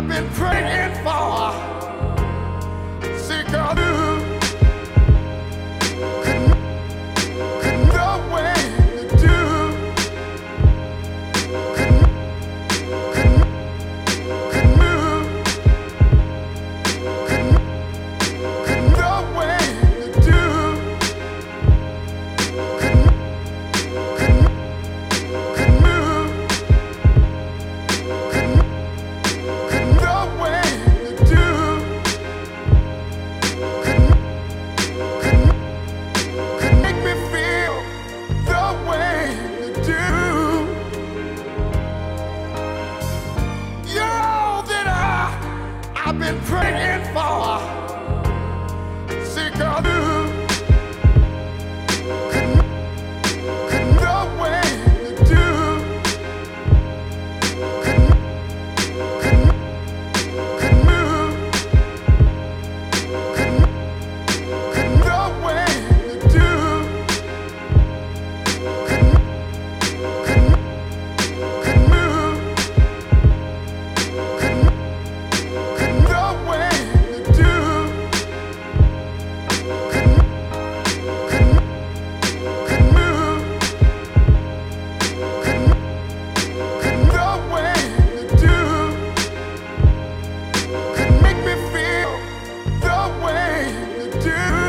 I've been praying for. I've been praying for. do.